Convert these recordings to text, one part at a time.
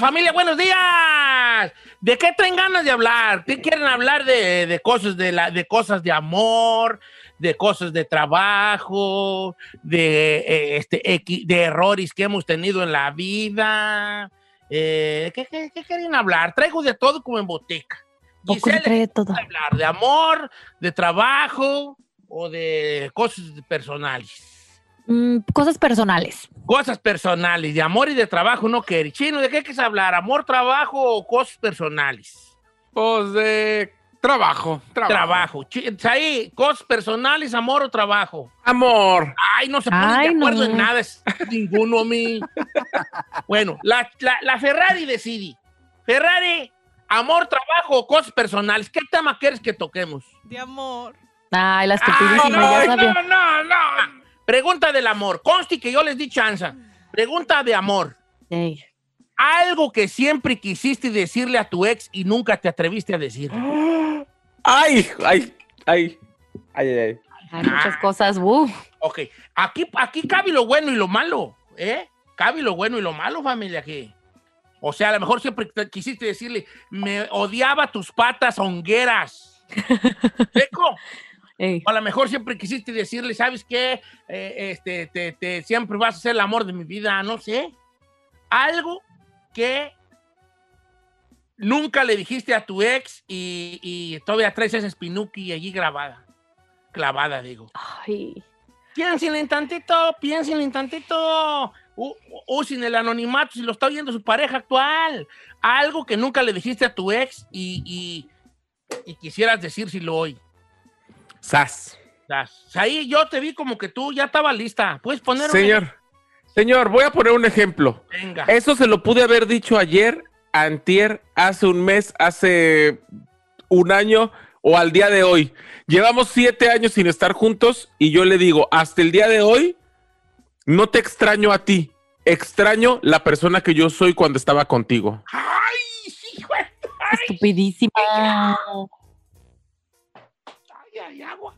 familia, buenos días. ¿De qué traen ganas de hablar? ¿Qué quieren hablar de, de cosas de, la, de cosas de amor, de cosas de trabajo, de, eh, este, de errores que hemos tenido en la vida? Eh, ¿qué, qué, qué quieren hablar? Traigo de todo como en boteca. Poco Giselle, todo. ¿qué quiere hablar? ¿De amor, de trabajo o de cosas personales? Mm, cosas personales. Cosas personales, de amor y de trabajo, no quiere. Chino, ¿de qué quieres hablar? ¿Amor, trabajo o cosas personales? Pues de trabajo, trabajo. Trabajo. Chi- Ahí, cosas personales, amor o trabajo. Amor. Ay, no se ponen Ay, de acuerdo no. en nada, es ninguno a mí. bueno, la, la- la Ferrari decide. Ferrari, amor, trabajo o cosas personales. ¿Qué tema quieres que toquemos? De amor. Ay, la Ay, estupidísima, no, no, no, no. Pregunta del amor. Consti que yo les di chanza. Pregunta de amor. Algo que siempre quisiste decirle a tu ex y nunca te atreviste a decir. Ay, ay, ay. Ay, ay, ay. Hay muchas cosas. uh. Ok, aquí, aquí cabe lo bueno y lo malo, ¿eh? Cabe lo bueno y lo malo, familia, aquí. O sea, a lo mejor siempre te- quisiste decirle, me odiaba tus patas hongueras. ¿Seco? Ey. O a lo mejor siempre quisiste decirle, ¿sabes qué? Eh, este, te, te- siempre vas a ser el amor de mi vida, no sé. Algo que nunca le dijiste a tu ex y, y todavía traes esa espinuki allí grabada. Clavada, digo. Ay. Piénsenle tantito, piénsenle tantito. U- Usen el anonimato si lo está oyendo su pareja actual. Algo que nunca le dijiste a tu ex y, y, y quisieras decírselo hoy. Sas. Ahí yo te vi como que tú ya estabas lista. Puedes poner un Señor. Señor, voy a poner un ejemplo. Venga. Eso se lo pude haber dicho ayer, antier, hace un mes, hace un año o al día de hoy. Llevamos siete años sin estar juntos y yo le digo, hasta el día de hoy, no te extraño a ti, extraño la persona que yo soy cuando estaba contigo. ¡Ay, hijo de- ay, Estupidísima. Ay, ay, agua!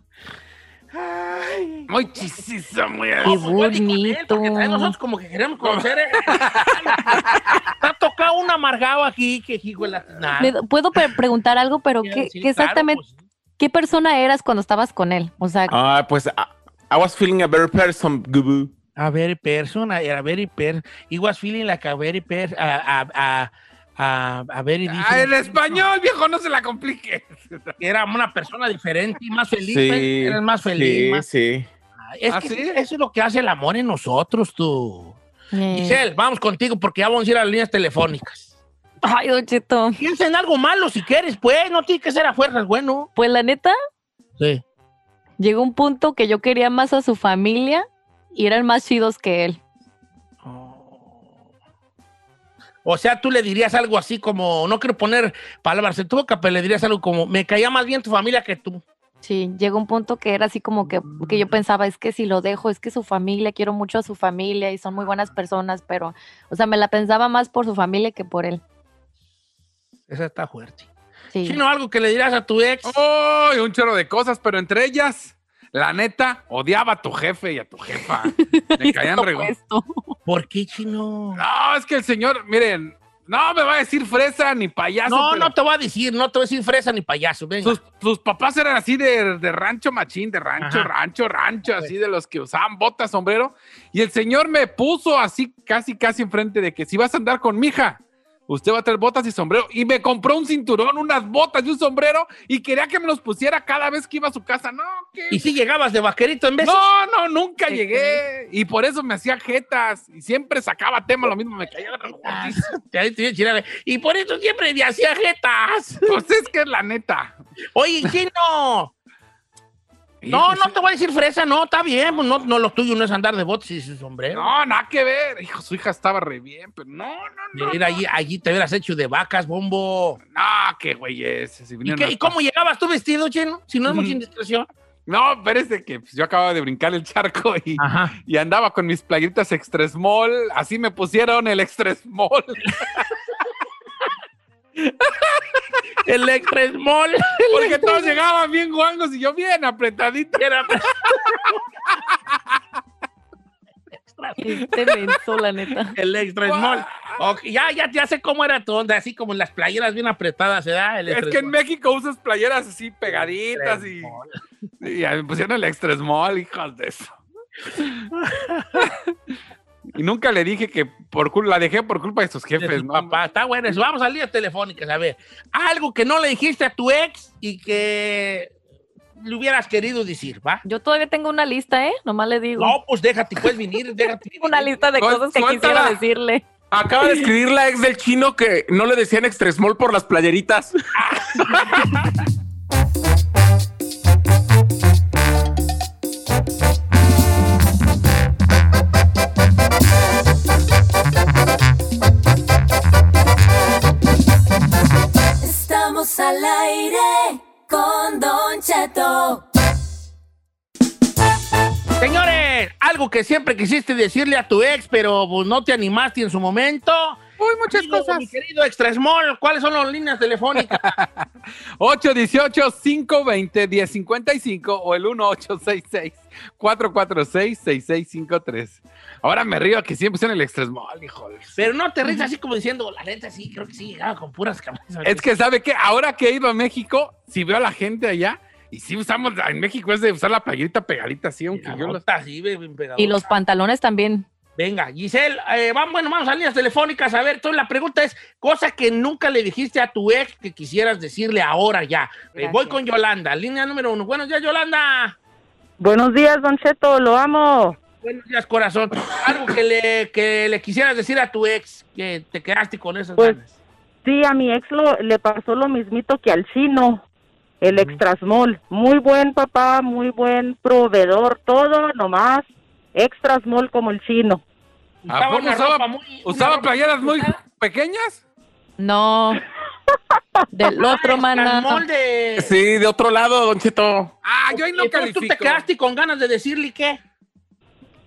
Ay. Muy chisizo, muy... Qué él, bonito. porque también nosotros como que queremos conocer. ¿eh? Te ha tocado un amargado aquí que hijo de la... Nah. ¿Me- ¿Puedo pre- preguntar algo? Pero ¿qué, Sí, qué claro, exactamente, pues, qué persona eras cuando estabas con él? O sea, Ah, pues I, I was feeling a better person, Gubu. A very person, a, a very person. He was feeling like a very person, a, a, a, a, a very Ah, different- en español, viejo, no se la complique. Era una persona diferente y más feliz. Sí, pues, Eres más feliz. Sí, más- sí. Es ¿Ah, que sí? eso es lo que hace el amor en nosotros, tú. eh, Giselle, vamos contigo porque ya vamos a ir a las líneas telefónicas. ay, Don Cheto. Piensa en algo malo si quieres, pues. No tiene que ser a fuerzas, bueno. Pues la neta, Sí. llegó un punto que yo quería más a su familia y eran más chidos que él. O sea, tú le dirías algo así como, no quiero poner palabras en tu boca, pero le dirías algo como, me caía más bien tu familia que tú. Sí, llegó un punto que era así como que, que yo pensaba, es que si lo dejo, es que su familia, quiero mucho a su familia y son muy buenas personas, pero, o sea, me la pensaba más por su familia que por él. Esa está fuerte. Sí. Chino, algo que le dirás a tu ex. ¡Oh! un chorro de cosas, pero entre ellas, la neta, odiaba a tu jefe y a tu jefa. Me caían. ¿Por qué, Chino? No, es que el señor, miren, no me va a decir fresa ni payaso. No, pero no te voy a decir, no te voy a decir fresa ni payaso. Venga. Sus, sus papás eran así de, de rancho machín, de rancho, Ajá. rancho, rancho, así de los que usaban botas, sombrero. Y el señor me puso así, casi, casi enfrente de que si vas a andar con mi hija, usted va a traer botas y sombrero. Y me compró un cinturón, unas botas y un sombrero y quería que me los pusiera cada vez que iba a su casa. No, ¿qué? ¿Y si llegabas de vaquerito en vez? No, no, nunca ¿Qué llegué. Y por eso me hacía jetas. Y siempre sacaba tema, lo mismo me caía. Ah, te- te iba a decir, Y por eso siempre me hacía jetas. Pues es que es la neta. Oye, Chino. No, Hijo, no te voy a decir fresa, no, está bien. pues No, no, lo tuyo no es andar de botes y su sombrero. No, nada que ver. Hijo, su hija estaba re bien, pero no, no, no. Mira, allí, allí te hubieras hecho de vacas, bombo. No, qué güey es. Si ¿Y, qué- y cómo llegabas tú vestido, Chino? Si no es mucha indiscreción. No, pero es de que pues, yo acababa de brincar el charco y, y andaba con mis playitas extra small. Así me pusieron el extra small. El Express Mall. Porque todos llegaban bien guangos y yo bien apretadito. Era- Este menso, la neta. El extra small. Ok, ya, ya, ya sé cómo era tu onda, así como en las playeras bien apretadas, ¿verdad? El Es que en. México usas playeras así pegaditas y, y pusieron el extra small, hijos de eso. y nunca le dije que por culpa, la dejé por culpa de sus de jefes, papá. Está bueno eso. Vamos a líneas telefónicas, a ver. Algo que no le dijiste a tu ex y que le hubieras querido decir, ¿va? Yo todavía tengo una lista, ¿eh? Nomás le digo. No, pues déjate, puedes venir, déjate. venir. una lista de cosas que quisiera decirle. Acaba de escribir la ex del chino que no le decían extra small por las playeritas. que siempre quisiste decirle a tu ex, pero pues, no te animaste en su momento. Uy, muchas Amigo, cosas. Mi querido Extra Small, ¿cuáles son las líneas telefónicas? 818-520-1055 o el 1866-446-6653. Ahora me río que siempre son el extra small, hijo de- pero no te ríes así como diciendo, la neta sí, creo que sí, llegaba con puras camisas. Es que, ¿sabe qué? Ahora que he ido a México, si veo a la gente allá, y si usamos, en México es de usar la playerita pegadita así, aunque La yo los... sí, bien pegado. Y los pantalones también. Venga, Giselle, eh, vamos, bueno, vamos a líneas telefónicas. A ver, entonces la pregunta es, cosa que nunca le dijiste a tu ex que quisieras decirle ahora ya. Eh, voy con Yolanda, línea número uno. Buenos días, Yolanda. Buenos días, Don Cheto, lo amo. Buenos días, corazón. Algo que le, que le quisieras decir a tu ex, que te quedaste con esas Pues, ganas. Sí, a mi ex lo, le pasó lo mismito que al chino, el extra small. Muy buen papá, muy buen proveedor, todo nomás extra small como el chino. ¿A Usaba poco una usaba- ropa muy- una ¿Usaba ropa playeras muy pequeñas? No. Del otro Ah, maná. de... Sí, de otro lado, Don Cheto. Ah, yo ahí no Entonces, ¿Tú te califico. quedaste con ganas de decirle qué?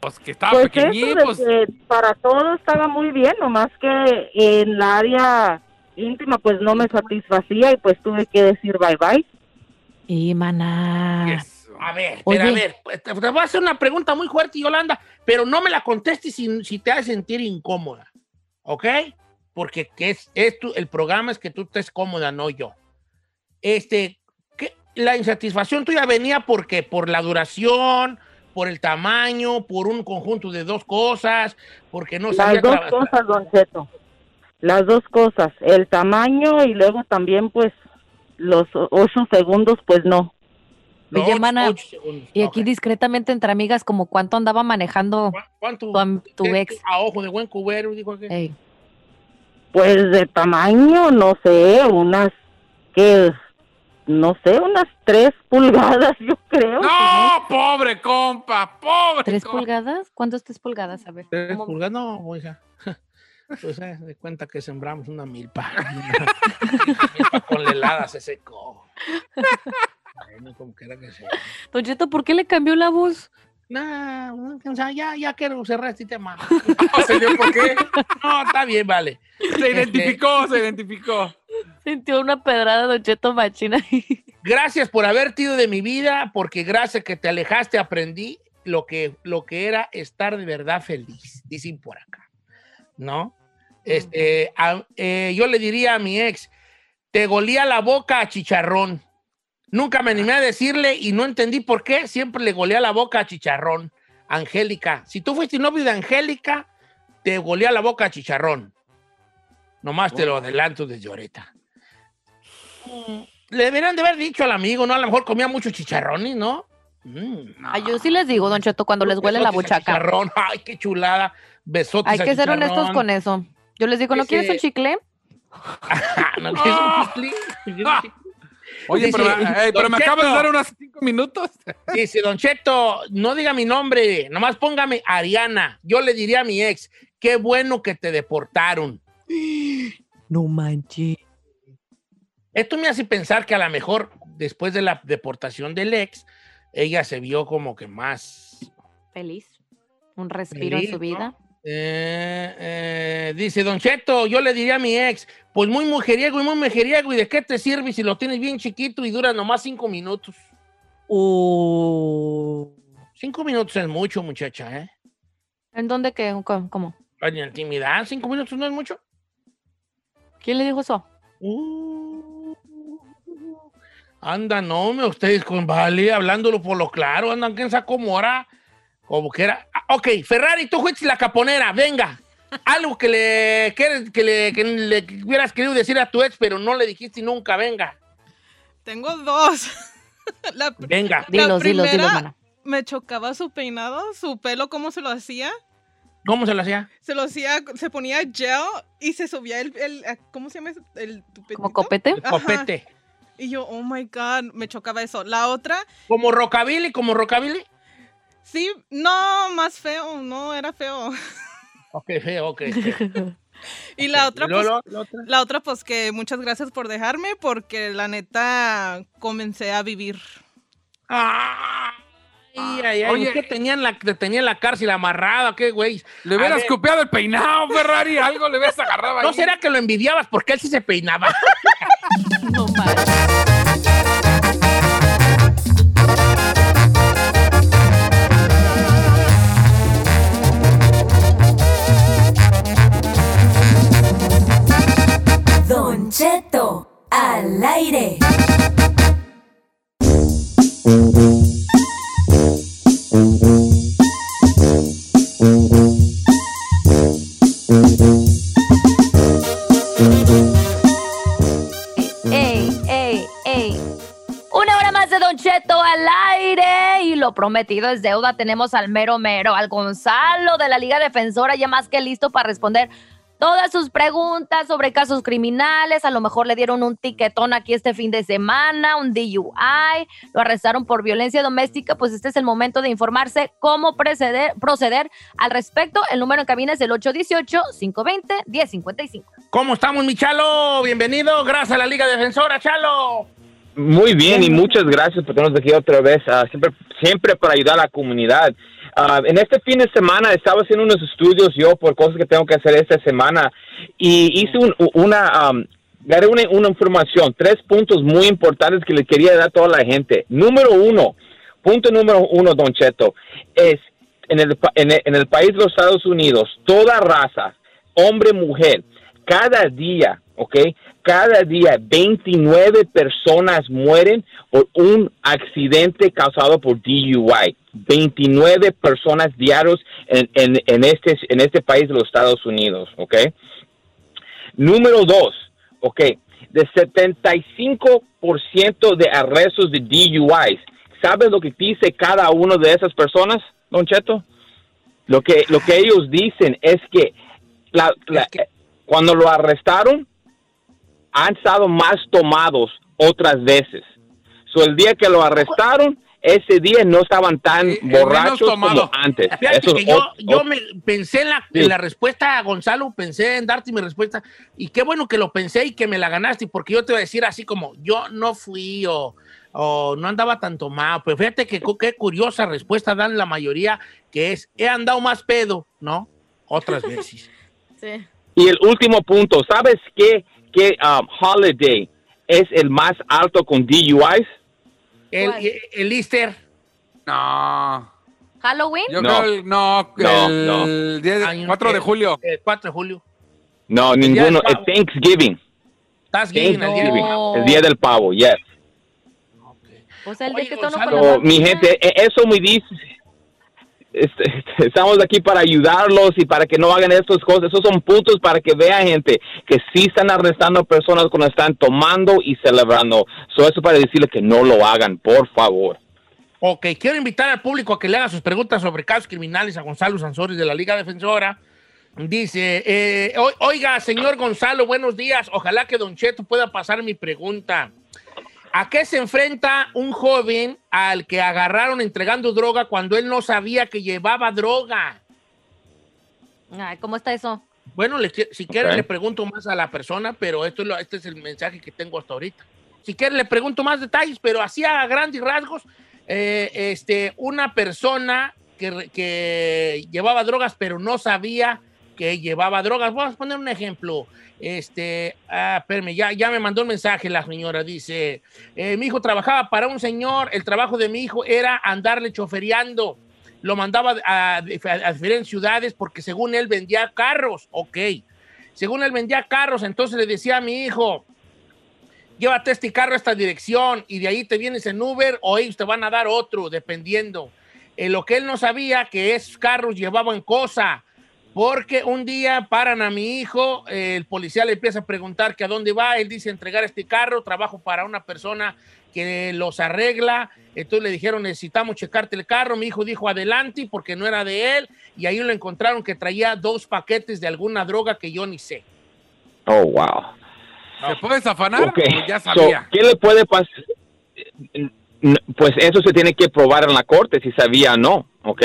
Pues que estaba Pues de pues... que para todo estaba muy bien, nomás que en la área íntima pues no me satisfacía y pues tuve que decir bye bye. Y maná. Yes. A ver, Oye. pero a ver, pues, te voy a hacer una pregunta muy fuerte, Yolanda, pero no me la contestes si, si te hace sentir incómoda, ¿ok? Porque que es, es tu- el programa es que tú estés cómoda, no yo. Este, ¿qué- la insatisfacción tuya venía por qué? Por la duración, por el tamaño, por un conjunto de dos cosas, porque no Las sabía dos traba- cosas, Don Cheto. Las dos cosas, el tamaño y luego también pues los ocho segundos pues no. los Oye, mana, segundos. Y aquí discretamente entre amigas, como cuánto andaba manejando ¿Cu- ¿Cuánto? tu, tu ex. A ojo de buen cubero, dijo. Ey. Pues de tamaño, no sé, unas que no sé, unas tres pulgadas, yo creo. No, pobre compa, pobre ¿Tres compa. pulgadas? ¿Cuánto es tres pulgadas? A ver. Tres ¿cómo? pulgadas, no, hija. Pues eh, de cuenta que sembramos una milpa. Una milpa con la helada se secó. Bueno, como quiera que sea. Don Cheto, ¿por qué le cambió la voz? Nah, o sea, ya, ya quiero cerrar este tema. No, señor, ¿por qué? No, está bien, vale. Se identificó, se identificó. Sintió una pedrada, Don Cheto machina. Gracias por haberte ido de mi vida, porque gracias que te alejaste aprendí lo que, lo que era estar de verdad feliz, dicen por acá. ¿No? Este, a- eh, yo le diría a mi ex, te golía la boca a chicharrón. Nunca me animé a decirle y no entendí por qué siempre le golea la boca a chicharrón. Angélica, si tú fuiste novio de Angélica, te golea la boca a chicharrón. Nomás te lo adelanto desde ahorita. Mm, Le deberían de haber dicho al amigo, ¿no? A lo mejor comía muchos chicharrones, ¿no? Mm, Ay, yo sí les digo, Don Cheto, cuando les huele la buchaca. chicharrón. Ay, qué chulada. Besotes Hay que ser chicharrón. honestos con eso. Yo les digo, ¿no Ese- quieres un chicle? ¿No quieres un chicle? ¿Quieres un chicle? Oye, Dice, pero, eh, pero me Don acabas de Cheto. dar unos cinco minutos. Dice, Don Cheto, no diga mi nombre, nomás póngame Ariana. Yo le diría a mi ex, qué bueno que te deportaron. No manches. Esto me hace pensar que a lo mejor después de la deportación del ex, ella se vio como que más... Feliz. Un respiro Feliz, en su vida. Eh, eh, dice, Don Cheto, yo le diría a mi ex, pues muy mujeriego y muy mujeriego, ¿y de qué te sirve si lo tienes bien chiquito y dura nomás cinco minutos? Uh. Cinco minutos es mucho, muchacha, ¿eh? ¿En dónde que cómo? cómo? En intimidad, cinco minutos no es mucho. ¿Quién le dijo eso? Uh, anda, no, me ustedes con Vale, hablándolo por lo claro, andan que en Sacomora, como que era. Ah, ok, Ferrari, tú fuiste la caponera, venga. Algo que le, quieres- que le, que le hubieras querido decir a tu ex, pero no le dijiste nunca, venga, Tengo dos. La, venga. la Dilos, dilos, dilos, primera, mana. me chocaba su peinado, su pelo, cómo se lo hacía. ¿Cómo se lo hacía? Se lo hacía, se ponía gel y se subía el, el- ¿cómo se llama? El tupetito. ¿Como copete? El copete. Y yo, oh my God, me chocaba eso. La otra, Como rockabilly, como rockabilly. Sí, no, más feo, no, era feo. Ok, feo, ok. feo. Y la otra, ¿Y luego pues, la otra? la otra, pues que muchas gracias por dejarme porque la neta comencé a vivir. Ay, ay, ay. Oye. ¿Qué tenían la, te tenían la cárcel amarrada? ¿Qué, güey? Le hubieras copiado el peinado, Ferrari, algo le hubieras agarrado ahí. ¿No será que lo envidiabas porque él sí se peinaba? No manches. Cheto al aire. ¡Ey, ey, ey! Una hora más de Don Cheto al aire y lo prometido es deuda. Tenemos al mero mero, al Gonzalo de la Liga Defensora, ya más que listo para responder todas sus preguntas sobre casos criminales. A lo mejor le dieron un tiquetón aquí este fin de semana, un DUI, lo arrestaron por violencia doméstica. Pues este es el momento de informarse cómo proceder, proceder al respecto. El número en cabina es el 818-520-1055. ¿Cómo estamos, mi Chalo? Bienvenido. Gracias a la Liga Defensora, Chalo. Muy bien y muchas gracias por tenernos aquí otra vez, ah, siempre, siempre para ayudar a la comunidad. Ah, en este fin de semana estaba haciendo unos estudios yo por cosas que tengo que hacer esta semana y hice un- una, um, daré una, información, tres puntos muy importantes que le quería dar a toda la gente. Número uno, punto número uno, Don Cheto, es en el, en el, en el país de los Estados Unidos, toda raza, hombre, mujer, cada día, ¿ok? Cada día 29 personas mueren por un accidente causado por DUI. 29 personas diarios en, en, en este, en este país de los Estados Unidos, ¿ok? Número dos, ¿ok? De 75% de arrestos de DUIs, ¿sabes lo que dice cada uno de esas personas, Don Cheto? Lo que, lo que ellos dicen es que, la- la- cuando lo arrestaron, han estado más tomados otras veces. So, el día que lo arrestaron, ese día no estaban tan Eh, eh, borrachos como antes. Eso que yo, yo me pensé en la, Sí. en la respuesta, Gonzalo, pensé en darte mi respuesta. Y qué bueno que lo pensé y que me la ganaste, porque yo te iba a decir así como, yo no fui o, o no andaba tan tomado. Pero fíjate que qué curiosa respuesta dan la mayoría, que es, he andado más pedo, ¿no? Otras veces. Sí. Y el último punto, ¿sabes qué, qué um, holiday es el más alto con DUIs? El, el Easter. No. ¿Halloween? Yo No. creo el, no, No, el no. día de- Hay un- 4 de el- julio. El 4 de julio. No, ninguno. Es. Thanksgiving. Thanksgiving, el día del Thanksgiving. pavo. El día del pavo, yes. Pues el Oye, de que Gonzalo, mi gente, e- eso me dice. Este, estamos aquí para ayudarlos y para que no hagan estas cosas. Esos son puntos para que vean, gente, que sí están arrestando personas cuando están tomando y celebrando. So, eso para decirles que no lo hagan, por favor. Ok, quiero invitar al público a que le haga sus preguntas sobre casos criminales a Gonzalo Sansores de la Liga Defensora. Dice, eh, "O- oiga, señor Gonzalo, buenos días. Ojalá que Don Cheto pueda pasar mi pregunta. ¿A qué se enfrenta un joven al que agarraron entregando droga cuando él no sabía que llevaba droga? Ay, ¿cómo está eso? Bueno, le si quiere Ok. le pregunto más a la persona, pero esto es lo- este es el mensaje que tengo hasta ahorita. Si quiere le pregunto más detalles, pero así a grandes rasgos, eh, este, una persona que llevaba drogas, pero no sabía que llevaba drogas. Vamos a poner un ejemplo. Este, ah, ya, ya me mandó un mensaje la señora. Dice, eh, mi hijo trabajaba para un señor, el trabajo de mi hijo era andarle chofereando. lo mandaba a, a diferentes ciudades porque según él vendía carros, ok. Según él vendía carros, entonces le decía a mi hijo, llévate este carro a esta dirección y de ahí te vienes en Uber o ellos te van a dar otro, dependiendo. Eh, lo que él no sabía que esos carros llevaban cosa, porque un día paran a mi hijo, el policía le empieza a preguntar que a dónde va, él dice entregar este carro, trabajo para una persona que los arregla, entonces le dijeron necesitamos checarte el carro, mi hijo dijo adelante porque no era de él y ahí lo encontraron que traía dos paquetes de alguna droga que yo ni sé. Oh, wow. ¿Se puede zafanar? Ok. O ya So, sabía. ¿Qué le puede pasar? Pues eso se tiene que probar en la corte si sabía o no, ¿ok?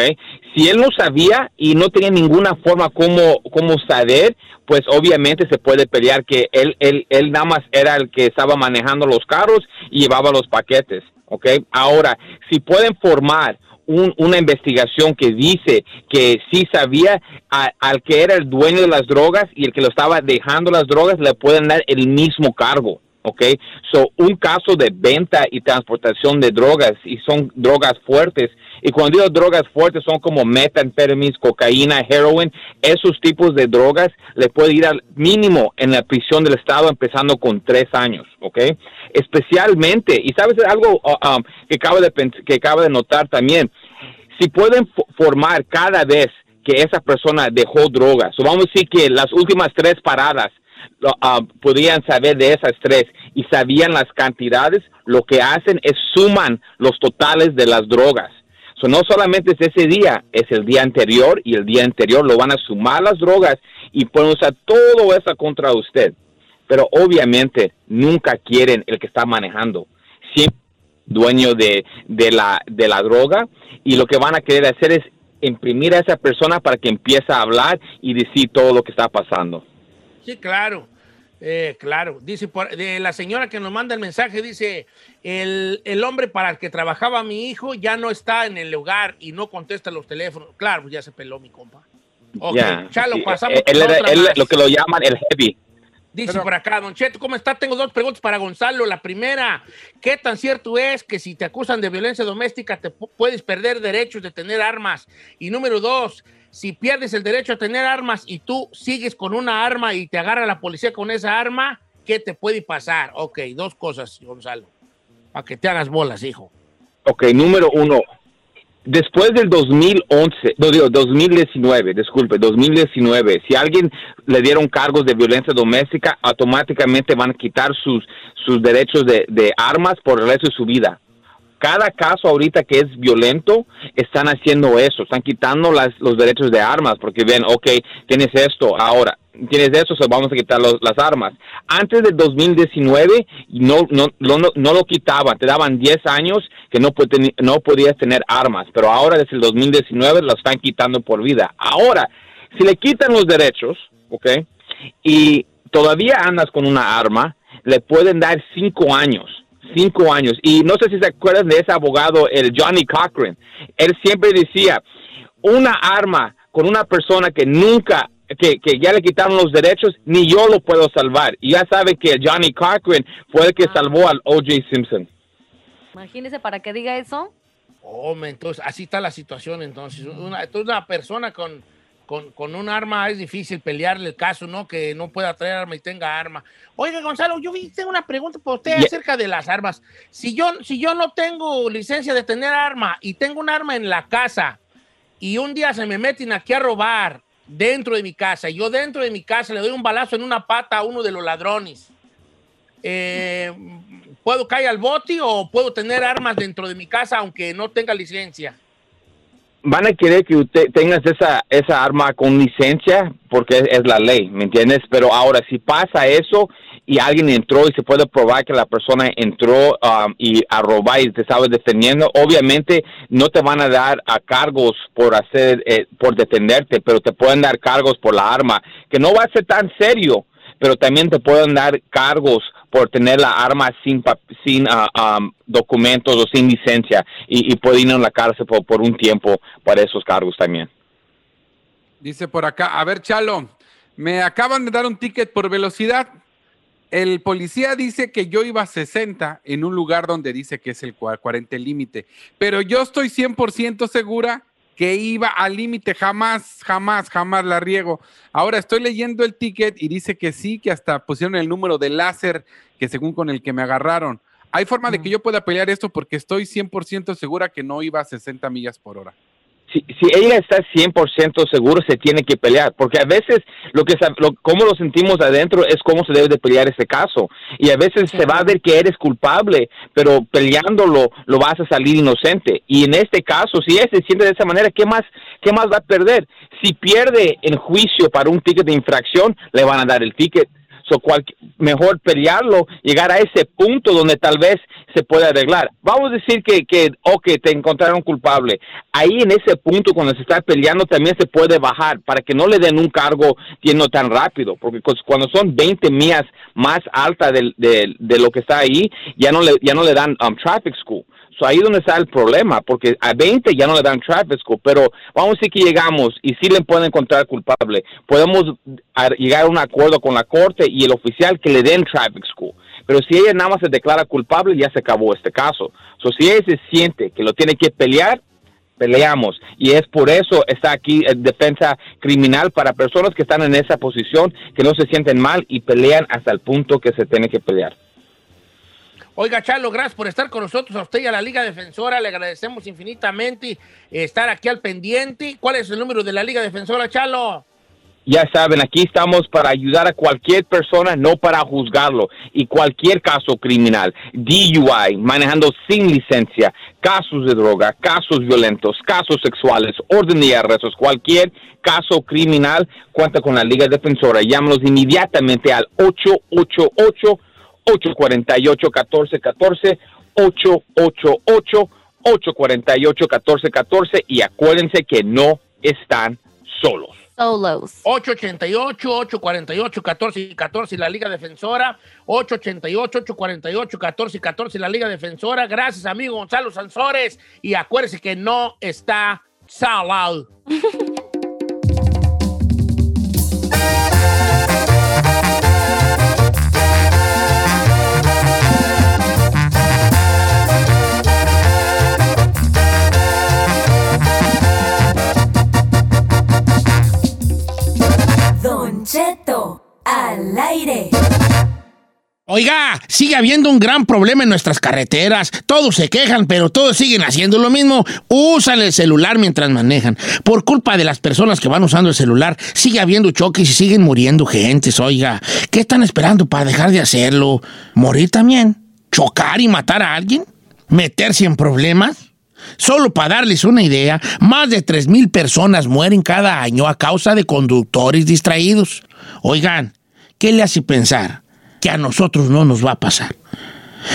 Si él no sabía y no tenía ninguna forma como, como saber, pues obviamente se puede pelear que él, él, él nada más era el que estaba manejando los carros y llevaba los paquetes, ¿ok? Ahora, si pueden formar un- una investigación que dice que sí sabía al que era el dueño de las drogas y el que lo estaba dejando las drogas, le pueden dar el mismo cargo. ¿Ok? So, un caso de venta y transportación de drogas, y son drogas fuertes, y cuando digo drogas fuertes son como metanfetaminas, cocaína, heroin, esos tipos de drogas le puede ir al mínimo en la prisión del Estado empezando con tres años, ¿ok? Especialmente, y sabes algo uh, um, que, acabo de, que acabo de notar también, si pueden fo- formar cada vez que esa persona dejó drogas, o vamos a decir que las últimas tres paradas ah, podían saber de esas tres y sabían las cantidades, lo que hacen es suman los totales de las drogas. So, no solamente es ese día, es el día anterior y el día anterior lo van a sumar las drogas y pueden usar todo eso contra usted. Pero obviamente nunca quieren el que está manejando. Siempre dueño de la droga y lo que van a querer hacer es imprimir a esa persona para que empiece a hablar y decir todo lo que está pasando. Sí, claro. Eh, claro. Dice, por- de la señora que nos manda el mensaje, dice, el, el hombre para el que trabajaba mi hijo ya no está en el lugar y no contesta los teléfonos. Claro, pues ya se peló mi compa. Ok, Ya, sí, pasamos él otra él- más. lo que lo llaman el heavy. Dice Pero- por acá, Don Cheto, ¿cómo está? Tengo dos preguntas para Gonzalo. La primera, ¿qué tan cierto es que si te acusan de violencia doméstica te pu- puedes perder derechos de tener armas? Y número dos, si pierdes el derecho a tener armas y tú sigues con una arma y te agarra la policía con esa arma, ¿qué te puede pasar? Ok, dos cosas, Gonzalo, para que te hagas bolas, hijo. Ok, número uno. Después del 2011, no digo 2019, disculpe, 2019, si a alguien le dieron cargos de violencia doméstica, automáticamente van a quitar sus, sus derechos de, de armas por el resto de su vida. Cada caso ahorita que es violento, están haciendo eso, están quitando las, los derechos de armas porque ven, ok, tienes esto, ahora tienes eso, se vamos a quitar los- las armas. Antes del 2019 no, no, no, no, lo quitaban, te daban 10 años que no, no podías tener armas, pero ahora desde el 2019 lo están quitando por vida. Ahora, si le quitan los derechos, ok, y todavía andas con una arma, le pueden dar 5 años. Cinco años. Y no sé si se acuerdan de ese abogado, el Johnny Cochran. Él siempre decía, una arma con una persona que nunca, que, que ya le quitaron los derechos, ni yo lo puedo salvar. Y ya sabe que Johnny Cochran fue el que salvó al O.J. Simpson. Imagínese para que diga eso. Oh, me- entonces, así está la situación, entonces. Una, entonces, una persona con, con, con un arma es difícil pelearle el caso, ¿no? Que no pueda traer arma y tenga arma. Oiga, Gonzalo, yo tengo una pregunta para usted acerca de las armas. Si yo, si yo no tengo licencia de tener arma y tengo un arma en la casa y un día se me meten aquí a robar dentro de mi casa y yo dentro de mi casa le doy un balazo en una pata a uno de los ladrones, eh, ¿puedo caer al bote o puedo tener armas dentro de mi casa aunque no tenga licencia? Van a querer que usted tengas esa, esa arma con licencia porque es, la ley, ¿me entiendes? Pero ahora, si pasa eso y alguien entró y se puede probar que la persona entró um, y a robar y te sabes defendiendo, obviamente no te van a dar a cargos por hacer, eh, por defenderte, pero te pueden dar cargos por la arma, que no va a ser tan serio, pero también te pueden dar cargos por tener la arma sin, sin ah, um, documentos o sin licencia y, y puede ir en la cárcel por, por un tiempo para esos cargos también. Dice por acá, a ver, Chalo, me acaban de dar un ticket por velocidad. El policía dice que yo iba a 60 en un lugar donde dice que es el cua- 40 el límite, pero yo estoy 100% segura que iba al límite, jamás, jamás, jamás la riego. Ahora estoy leyendo el ticket y dice que sí, que hasta pusieron el número de láser que según con el que me agarraron. ¿Hay forma de que yo pueda pelear esto? Porque estoy 100% segura que no iba a 60 millas por hora. Si, si ella está 100% seguro, se tiene que pelear, porque a veces lo que lo, cómo lo sentimos adentro es cómo se debe de pelear ese caso. Y a veces se va a ver que eres culpable, pero peleándolo lo vas a salir inocente. Y en este caso, si ella se siente de esa manera, ¿qué más, qué más va a perder? Si pierde en juicio para un ticket de infracción, le van a dar el ticket. So, mejor pelearlo, llegar a ese punto donde tal vez se puede arreglar. Vamos a decir que, que ok, te encontraron culpable. Ahí en ese punto, cuando se está peleando, también se puede bajar para que no le den un cargo yendo tan rápido, porque cuando son 20 millas más alta del- de lo que está ahí, ya no le, ya no le dan um, traffic school. Ahí es donde está el problema, porque a 20 ya no le dan traffic school, pero vamos a decir que llegamos y sí le pueden encontrar culpable. Podemos llegar a un acuerdo con la corte y el oficial que le den traffic school. Pero si ella nada más se declara culpable, ya se acabó este caso. So, si ella se siente que lo tiene que pelear, peleamos. Y es por eso está aquí eh, defensa criminal para personas que están en esa posición, que no se sienten mal y pelean hasta el punto que se tiene que pelear. Oiga, Chalo, gracias por estar con nosotros, a usted y a la Liga Defensora. Le agradecemos infinitamente estar aquí al pendiente. ¿Cuál es el número de la Liga Defensora, Chalo? Ya saben, aquí estamos para ayudar a cualquier persona, no para juzgarlo. Y cualquier caso criminal, DUI, manejando sin licencia, casos de droga, casos violentos, casos sexuales, orden de arrestos, cualquier caso criminal, cuenta con la Liga Defensora. Llámanos inmediatamente al 888 848 1414 888 848 1414 y acuérdense que no están solos. Solos. 888-848-1414 la Liga Defensora. 888-848-1414 la Liga Defensora. Gracias, amigo Gonzalo Sansores. Y acuérdese que no está salado. al aire. Oiga, sigue habiendo un gran problema en nuestras carreteras. Todos se quejan, pero todos siguen haciendo lo mismo. Usan el celular mientras manejan. Por culpa de las personas que van usando el celular, sigue habiendo choques y siguen muriendo gentes. Oiga, ¿qué están esperando para dejar de hacerlo? ¿Morir también? ¿Chocar y matar a alguien? ¿Meterse en problemas? Solo para darles una idea, más de 3.000 personas mueren cada año a causa de conductores distraídos. Oigan, ¿qué le hace pensar que a nosotros no nos va a pasar?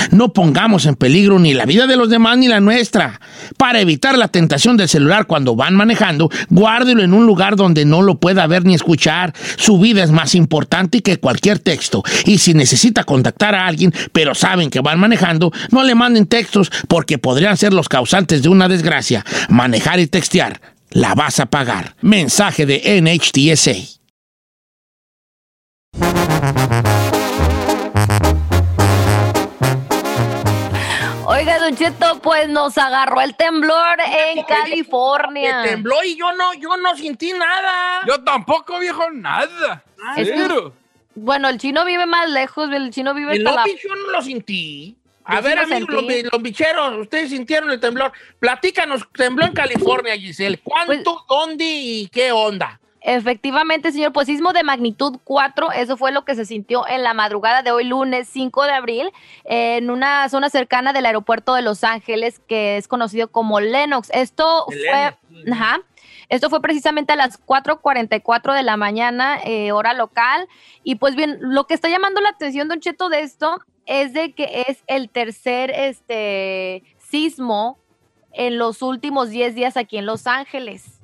No pongamos en peligro ni la vida de los demás ni la nuestra. Para evitar la tentación del celular cuando van manejando, guárdelo en un lugar donde no lo pueda ver ni escuchar. Su vida es más importante que cualquier texto. Y si necesita contactar a alguien, pero saben que van manejando, no le manden textos porque podrían ser los causantes de una desgracia. Manejar y textear. La vas a pagar. Mensaje de NHTSA. Oiga, Don Cheto, pues nos agarró el temblor en California. Que tembló y yo no, yo no sentí nada. Yo tampoco, viejo, nada. Es que-. Bueno, el chino vive más lejos, el chino vive hasta la... yo no lo sentí. A Yo sí ver, lo amigos, los bicheros, ustedes sintieron el temblor. Platícanos, tembló en California, Giselle. ¿Cuánto, Pues dónde y qué onda? Efectivamente, señor, pues sismo de magnitud 4, eso fue lo que se sintió en la madrugada de hoy lunes 5 de abril en una zona cercana del aeropuerto de Los Ángeles que es conocido como Lennox. Esto El fue, Lennox. ajá, esto fue precisamente a las 4:44 de la mañana, eh, hora local. Y pues bien, lo que está llamando la atención, Don Cheto, de esto es de que es el tercer este, sismo en los últimos 10 días aquí en Los Ángeles.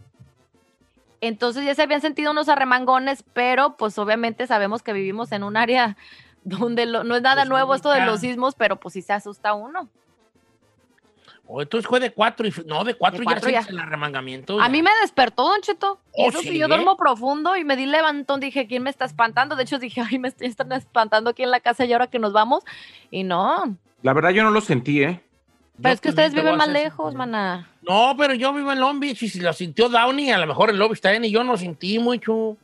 Entonces ya se habían sentido unos arremangones, pero pues obviamente sabemos que vivimos en un área donde lo- no es nada Pues, nuevo esto de los sismos, pero pues sí se asusta uno. Oh, entonces fue de cuatro y no, de cuatro, De ya cuatro sientes ya. el arremangamiento. A ya. mí me despertó, Don Cheto. Oh, Eso sí, ¿sí? yo duermo profundo y me di levantón. Dije, ¿quién me está espantando? De hecho, dije, ay, me est- están espantando aquí en la casa y ahora que nos vamos. Y no. La verdad yo no lo sentí, ¿eh? Pero es que ustedes viven a más lejos, maná. No, pero yo vivo en Long Beach y si lo sintió Downey, a lo mejor en Long Beach también y yo no sentí mucho.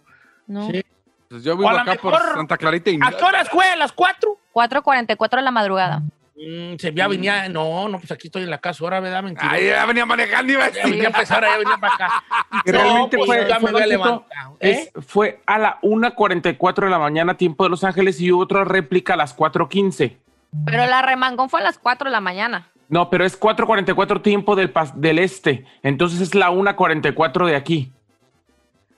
No. Sí. Pues yo vivo a acá por Santa Clarita y ¿A qué horas fue? ¿A las 4? 4.44 de la madrugada. Mm, se ya venía, no, no, pues aquí estoy en la casa, ahora, ¿verdad? Mentira. Ay, ya venía manejando y iba a ya venía pues ahora, ya venía para acá. Y realmente No, pues, fue, ya fue, me había levantado. ¿eh? es- fue a la 1.44 de la mañana, tiempo de Los Ángeles, y otra réplica a las 4.15. Pero la remangón fue a las 4 de la mañana. No, pero es 4.44 tiempo del, pas- del este. Entonces es la 1.44 de aquí.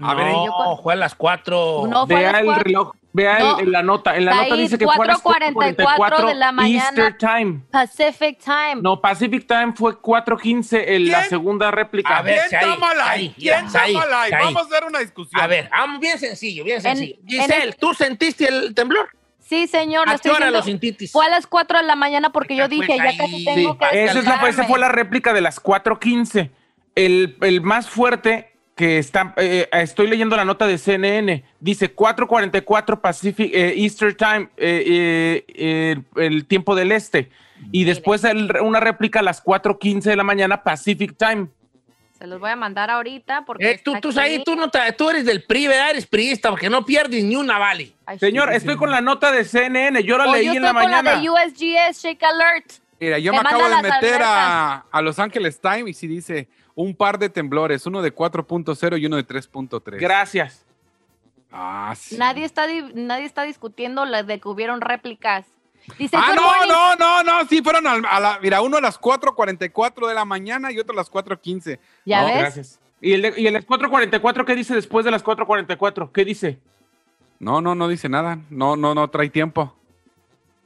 A ver, no, yo cu- fue a las 4. No, fue a Vea las el cuatro. reloj, vea el- No. en la nota. En la nota dice que fue a las 4:44 de la mañana. Easter Time. Pacific Time. No, Pacific Time fue 4.15 en la segunda réplica. A ver, ¿Quién está mal ahí? ¿Quién está mal ahí? Vamos a hacer una discusión. A ver, vamos, bien sencillo, bien sencillo. en Giselle, el- ¿tú sentiste el temblor? Sí, señor. ¿A qué hora? Fue a las 4 de la mañana porque yo dije, ya casi Sí, tengo que Esa, es la, esa despertarme. fue la réplica de las 4.15. El, el más fuerte que está, eh, estoy leyendo la nota de CNN, dice 4.44 Pacific eh, Easter Time, eh, eh, eh, el tiempo del este. Y después el- una réplica a las 4.15 de la mañana Pacific Time. Se los voy a mandar ahorita porque. Eh, tú, tú. Saí, tú, no te- tú eres del PRI, ¿verdad? Eres priista porque no pierdes ni una vale. Ay, sí. Señor, estoy con la nota de CNN, yo la Oh, leí yo en estoy la con mañana. la de USGS Shake Alert. Mira, yo Me me acabo de meter a, a Los Ángeles Times y sí dice un par de temblores, uno de 4.0 y uno de 3.3. Gracias. Ah, sí. Nadie está, di- nadie está discutiendo la de que hubieron réplicas. Dice, Ah, "Good no, morning". no, no, no, sí, fueron a, la, mira, uno a las 4.44 de la mañana y otro a las 4.15. ¿Ya No, ves? Gracias. ¿Y el, de- ¿Y el 4.44 qué dice después de las 4.44? ¿Qué dice? No, no, no dice nada. No, no, no trae tiempo.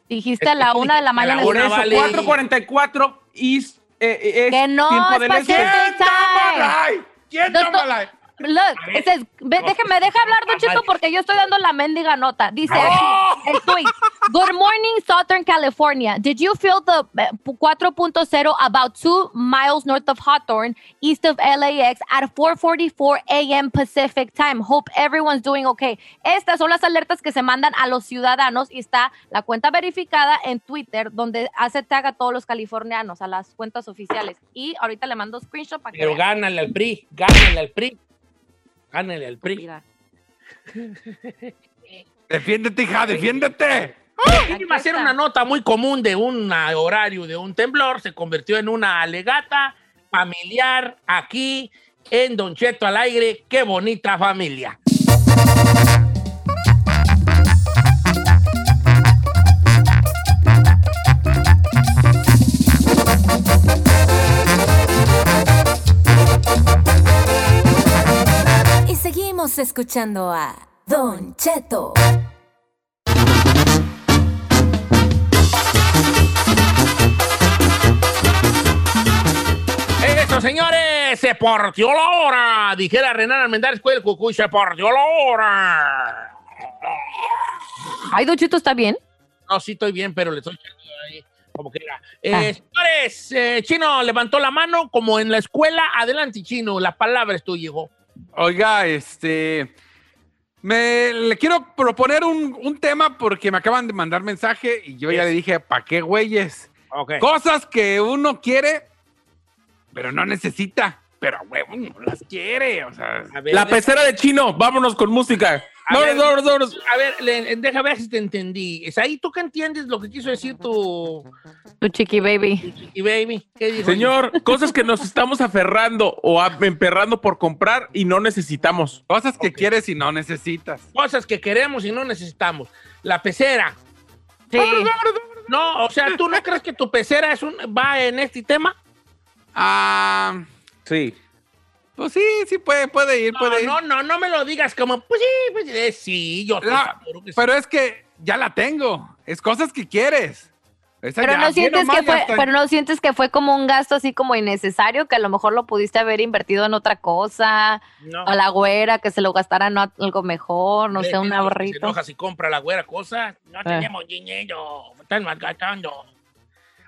Dijiste a la una de la mañana. Por eso, vale. 4.44 is, eh, es Que no, tiempo es del este. ¿Quién está mal ahí? Look, it says- déjeme, deja hablar, Don Cheto, porque yo estoy dando la mendiga nota. Dice aquí, el tweet. Good morning, Southern California. Did you feel the eh, 4.0 about two miles north of Hawthorne, east of LAX, at 4:44 a.m. Pacific time? Hope everyone's doing okay. Estas son las alertas que se mandan a los ciudadanos y está la cuenta verificada en Twitter, donde hace tag a todos los californianos, a las cuentas oficiales. Y ahorita le mando screenshot para que Pero gánale al PRI, gánale al PRI. Gánale al PRI. Defiéndete, hija, defiéndete. Aquí Aquí iba a ser una nota muy común de un horario de un temblor, se convirtió en una alegata familiar aquí en Don Cheto al aire. ¡Qué bonita familia! Seguimos escuchando a Don Cheto. Eso, señores, se partió la hora. Dijera Renan Almendares, el cucuy, se partió la hora. Ay, Don Cheto, ¿está bien? No, sí estoy bien, pero le estoy como que era. Eh, Ah. Señores, eh, Chino levantó la mano como en la escuela. Adelante, Chino, la palabra es tuya, hijo. Oiga, este. Me le quiero proponer un, un tema porque me acaban de mandar mensaje y yo ya le dije, ¿para qué güeyes? Ok. Cosas que uno quiere, pero no necesita. Pero a huevo no las quiere. O sea, A ver, La de- pecera de chino, vámonos con música. A ver. Vámonos, vámonos, vámonos. a ver, le- deja ver si te entendí. ¿Es ahí tú que entiendes lo que quiso decir tu, Tu chiqui baby. tu chiqui baby? ¿Qué dijo? Señor, cosas que nos estamos aferrando o emperrando por comprar y no necesitamos. cosas que quieres y no necesitas. Cosas que queremos y no necesitamos. La pecera. Sí. No, o sea, ¿tú no crees que tu pecera es un, va en este tema? Ah, Sí. Pues sí, sí puede, puede ir, No, puede ir. no, no, no me lo digas como, pues sí, pues eh, sí, yo estoy La- que sí. pero es que ya la tengo. Es cosas que quieres. Esa Pero ya, no sientes que fue, pero no sientes que fue como un gasto así como innecesario, que a lo mejor lo pudiste haber invertido en otra cosa, No. a la güera, que se lo gastara en algo mejor, no sé, un Se ahorrito. enoja si compra la güera cosas. No Eh. tenemos dinero, están malgastando.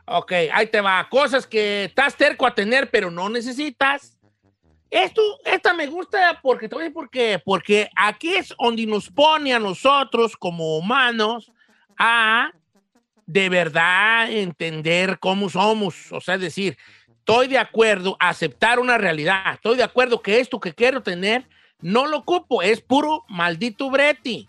Ok, ahí te va. Cosas que estás terco a tener, pero no necesitas. Esto, esta me gusta porque, te voy a decir por qué. Porque aquí es donde nos pone a nosotros como humanos a de verdad entender cómo somos. O sea, es decir, estoy de acuerdo a aceptar una realidad. Estoy de acuerdo que esto que quiero tener no lo ocupo. Es puro maldito breti.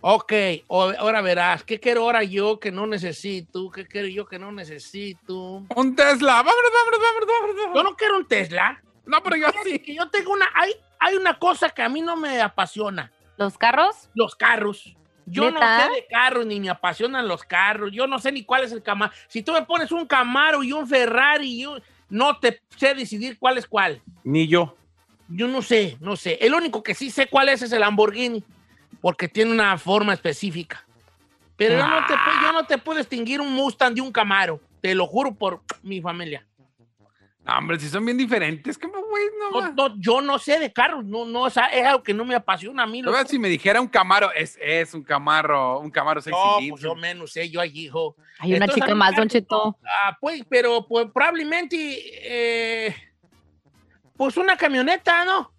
Ok, ahora verás, ¿qué quiero ahora yo que no necesito? ¿Qué quiero yo que no necesito? Un Tesla. Vámonos, vámonos, vámonos, vámonos. Yo no quiero un Tesla. No, pero yo sí. que yo tengo una, hay, hay una cosa que a mí no me apasiona, ¿Los carros? los carros. Yo ¿Neta? no sé de carros, ni me apasionan los carros. Yo no sé ni cuál es el Camaro. Si tú me pones un Camaro y un Ferrari, yo no te sé decidir cuál es cuál. Ni yo. Yo no sé, no sé. El único que sí sé cuál es es el Lamborghini, porque tiene una forma específica. Pero yo, no te, pu- yo no te puedo distinguir un Mustang de un Camaro. Te lo juro por mi familia. No, hombre, si son bien diferentes, ¿cómo, güey? No, No, yo no sé de carros. No, no, o sea, es algo que no me apasiona a mí. Verdad, si me dijera un Camaro, es, es un Camaro, un Camaro seis No, pues cilindros. yo menos sé, yo allí, hijo. Hay una Entonces, chica más, Don Cheto. Ah, pues, pero pues, probablemente, eh, pues una camioneta, ¿no?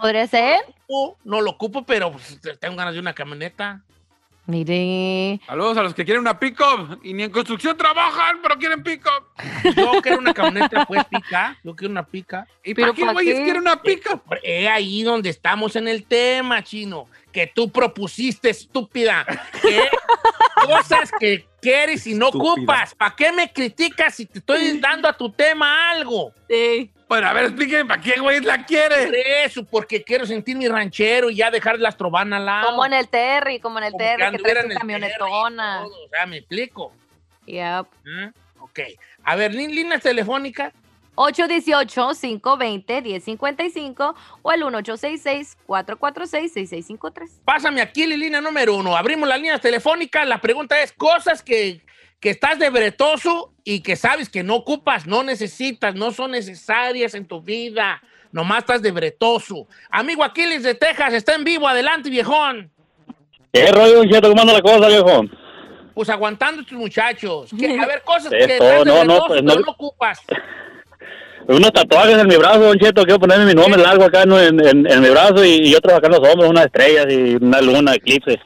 ¿Podría ser? No lo ocupo, pero pues, tengo ganas de una camioneta. Mire. Saludos a los que quieren una pick-up y ni en construcción trabajan, pero quieren pick-up. Yo quiero una camioneta, pues, pica. Yo quiero una pica. ¿Y ¿Pero para qué güeyes qué? quieren una pick-up? Es ahí donde estamos en el tema, chino. Que tú propusiste, estúpida. Que cosas que quieres y no Estúpida. ocupas. ¿Para qué me criticas si te estoy dando a tu tema algo? Sí. Bueno, a ver, explíquenme, ¿para qué güeyes la quieren? Por eso, porque quiero sentir mi ranchero y ya dejar las trobanas al lado. Como en el Terry, como en el Como que Terry, que anduviera trae en su el camionetona. Terry y todo, O sea, me explico. Yep. ¿Ah? Ok. A ver, lí- líneas telefónicas. 818-520-1055 o el 1866-446-6653. Pásame aquí la línea número uno. Abrimos las líneas telefónicas. La pregunta es cosas que, que estás de bretoso y que sabes que no ocupas, no necesitas, no son necesarias en tu vida. Nomás estás de bretoso. Amigo Aquiles de Texas, está en vivo. Adelante, viejón. ¿Qué rollo, Cheto? ¿Cómo anda la cosa, viejo? Pues aguantando estos muchachos. Que- a ver, cosas que estás de no, no, bretoso, pues, pero no. no ocupas. Unos tatuajes en mi brazo, Don Cheto. Quiero ponerme mi nombre largo acá en, en- en mi brazo y, y otros acá en los hombros, unas estrellas y una luna, eclipse.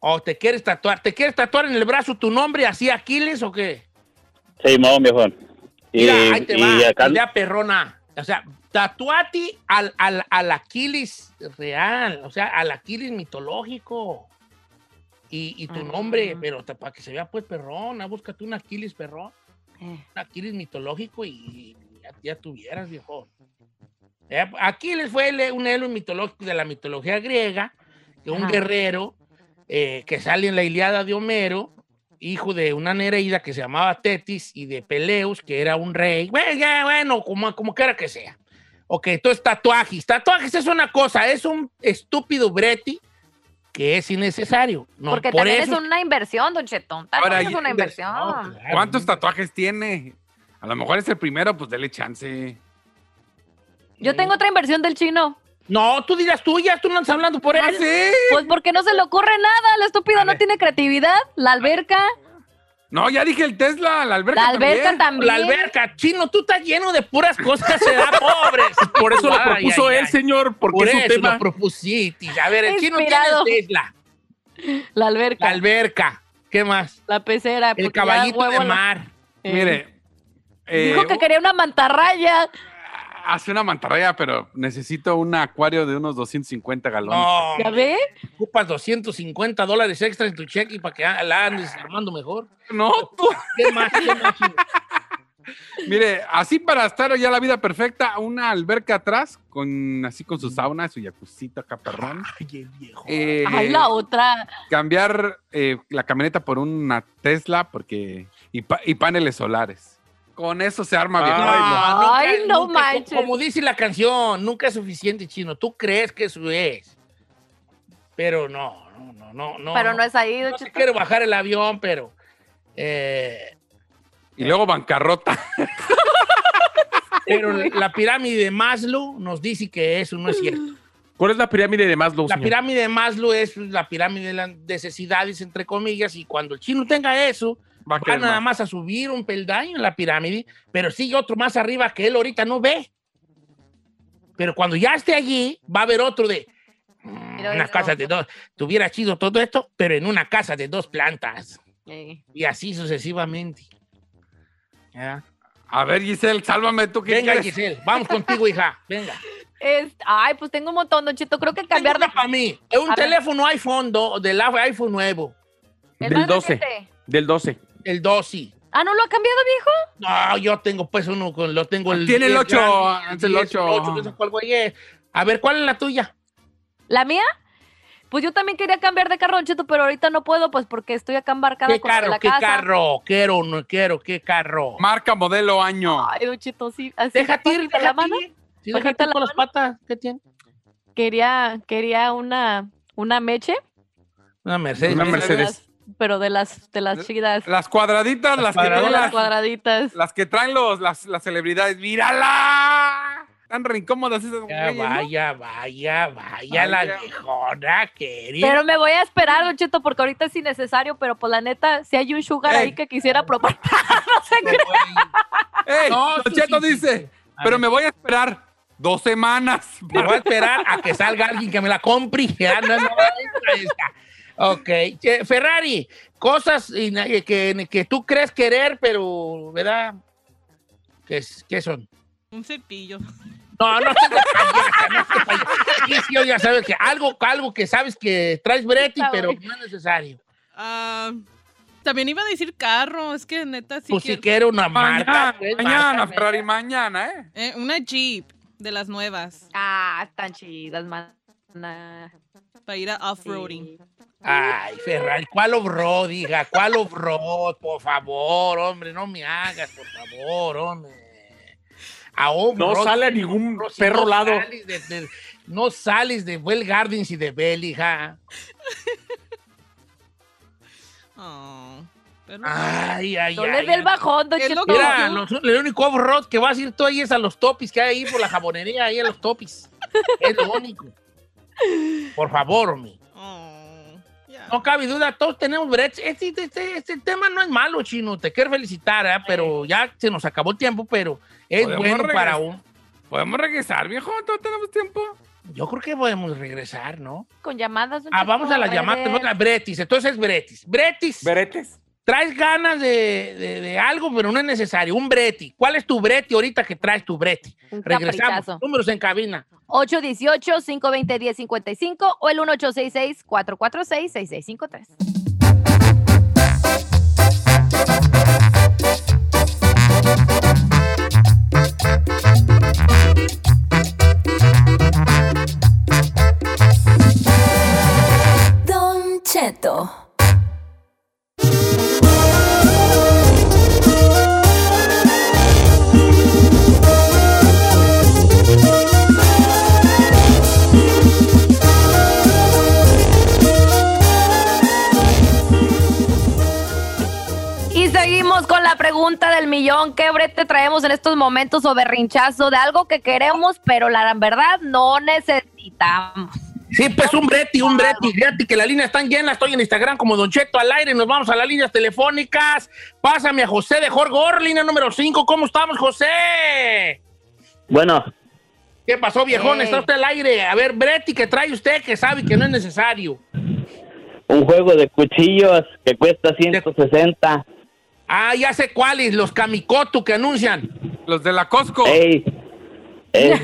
¿O te quieres tatuar? ¿Te quieres tatuar en el brazo tu nombre así Aquiles o qué? Sí, no, viejo. Y, Mira, ahí te y va, acá, idea perrona. O sea, tatuate al, al, al Aquiles real, o sea, al Aquiles mitológico. Y, y tu nombre, pero para que se vea pues perrona, búscate un Aquiles perrón, Eh. un Aquiles mitológico y ya, ya tuvieras, viejo. Eh, Aquiles fue el- un héroe mitológico de la mitología griega, que un guerrero eh, que sale en la Iliada de Homero, hijo de una nereida que se llamaba Tetis y de Peleus, que era un rey. Bueno, ya, bueno, como, como quiera que sea. Ok, entonces tatuajes. Tatuajes es una cosa, es un estúpido breti que es innecesario. No, Porque por también eso- es una inversión, Don Chetón. Ahora, es una inversión. No, claro. ¿Cuántos tatuajes tiene? A lo mejor es el primero, pues dele chance. Yo tengo otra inversión del chino. No, tú dirás tuyas, tú no estás hablando por él. ¡Ah, sí! Pues porque no se le ocurre nada. La estúpida no tiene creatividad. La alberca. No, ya dije el Tesla, la alberca La alberca también. también. La alberca, chino, tú estás lleno de puras cosas, se da pobres. Por eso lo Ay, propuso ay, él, ay. señor, porque Por es su eso tema. lo propusiste. A ver, el chino tiene Inspirado. el Tesla, La alberca. la La, alberca. ¿Qué más? pecera. El ya caballito de la- mar. Eh. Mire, eh, Dijo que quería una mantarraya. Hace una mantarraya, pero necesito un acuario de unos 250 galones. No, ¿Ya ve? ocupas 250 dólares extra en tu cheque para que la andes armando mejor. No, tú. ¿Qué más? ¿Qué más? Mire, así para estar ya la vida perfecta, una alberca atrás, con así con su sauna, su jacuzito acá, perrón. Ay, el viejo. Eh, Ay, la otra. cambiar eh, la camioneta por una Tesla porque y, pa- y paneles solares. Con eso se arma bien. No, Ay, no manches. Como dice la canción, nunca es suficiente, chino. Tú crees que eso es. Pero no, no, no, no. no Pero no es ahí, No te quiero bajar el avión, pero. eh, Y luego bancarrota. pero la pirámide de Maslow nos dice que eso no es cierto. ¿Cuál es la pirámide de Maslow, La señor? pirámide de Maslow es la pirámide de las necesidades, entre comillas, y cuando el chino tenga eso, Va a va nada más. más a subir un peldaño en la pirámide, pero sigue otro más arriba que él ahorita no ve. Pero cuando ya esté allí, va a haber otro de Mira una casa de dos. Tuviera chido todo esto, pero en una casa de dos plantas. Sí. Y así sucesivamente. ¿Ya? A ver, Giselle, sálvame tú. ¿qué Venga, quieres? Giselle, vamos contigo, hija. Venga. Es- ay, pues tengo un montón, Don Cheto. Creo que cambiar de. una para mí. Es un A ver. teléfono iPhone do- del iPhone nuevo. Del más 12. reciente. Del 12. El 12. Ah, ¿no lo ha cambiado, viejo? No, yo tengo pues uno con lo tengo el Tiene el 10 ocho, grande, es el 10, ocho. no sé cuál güey es. A ver, ¿cuál es la tuya? ¿La mía? Pues yo también quería cambiar de carro, Don Cheto, pero ahorita no puedo, pues porque estoy acá embarcada ¿Qué con carro? la ¿Qué casa. carro? Quiero, no quiero, ¿qué carro? Marca, modelo, año. Ay, Don Cheto, sí. Así Déjate ir, la déjate mano. ir. Sí, déjate ir la con las patas. ¿Qué tiene? Quería, quería una, una meche. Una Mercedes. Una Mercedes. Pero de las, de las chidas. Las cuadraditas, Las las, que cuadradoras. traen las las, cuadraditas. las que traen los, las, las celebridades. ¡Mírala! Están re incómodas esas Ya, güeyes, ¿no? vaya, vaya, vaya, la Vaya. viejona, querida. Pero me voy a esperar, Don Cheto, porque ahorita es innecesario, pero pues la neta, si hay un sugar Ey. ahí que quisiera probar, no sé qué. ¡Ey! No, Don Cheto sí, sí, dice, pero ver. me voy a esperar dos semanas. Me voy a esperar a que salga alguien que me la compre. Ya, no, no, ahí está. Ok. Che, Ferrari, cosas na- que, que tú crees querer, pero, ¿verdad? ¿Qué, es- qué son? Un cepillo. No, no payasa, no sí, ya sabes que algo, algo que sabes que traes Bretti, Está pero no es necesario. Ah, también iba a decir carro, es que neta sí pues si quiero- una marca. Mañana, pues, mañana. Ferrari, mañana, ¿eh? Eh, una Jeep de las nuevas Ah, están chidas, man. Para ir a off-roading. Ay, Ferrari, ¿cuál off-road, hija? ¿Cuál off-road? Por favor, hombre, no me hagas, por favor, hombre. A No sale a ningún si perro no lado. sales de- de- no sales de Well Gardens y de Bell, hija. Oh, pero- Ay, ay, No ay. le dé el bajón, Don Cheto. Mira, los- el único off-road que vas a ir tú ahí es a los topis que hay ahí por la jabonería, ahí a los topis. Es lo único. Por favor, hombre. Oh. No cabe duda, todos tenemos brechas. Este, este, este tema no es malo, chino. Te quiero felicitar, ¿eh? pero ya se nos acabó el tiempo, pero es bueno para un. ¿Podemos regresar, viejo? ¿Todavía tenemos tiempo? Yo creo que podemos regresar, ¿no? Con llamadas, Ah, vamos a las llamadas. Bretis. Entonces es Bretis. Bretis, ¿Beretes? Traes ganas de, de- de algo, pero no es necesario. Un Breti. ¿Cuál es tu Breti ahorita que traes tu Breti? Un Regresamos. Números en cabina. 818-520-1055 o el 1866-446-6653. La pregunta del millón. ¿Qué brete traemos en estos momentos o berrinchazo de algo que queremos, pero la verdad no necesitamos? Sí, pues un Breti, un Breti. Fíjate que las líneas están llenas. Estoy en Instagram como Don Cheto al aire. Nos vamos a las líneas telefónicas. Pásame a José de Jorgor, línea número 5. ¿Cómo estamos, José? Bueno, ¿Qué pasó, viejón? Ey. Está usted al aire. A ver, Breti, ¿qué trae usted que sabe que no es necesario? un juego de cuchillos que cuesta 160. Ah, ya sé cuáles, los Kamikoto que anuncian. Los de la Costco. Ey,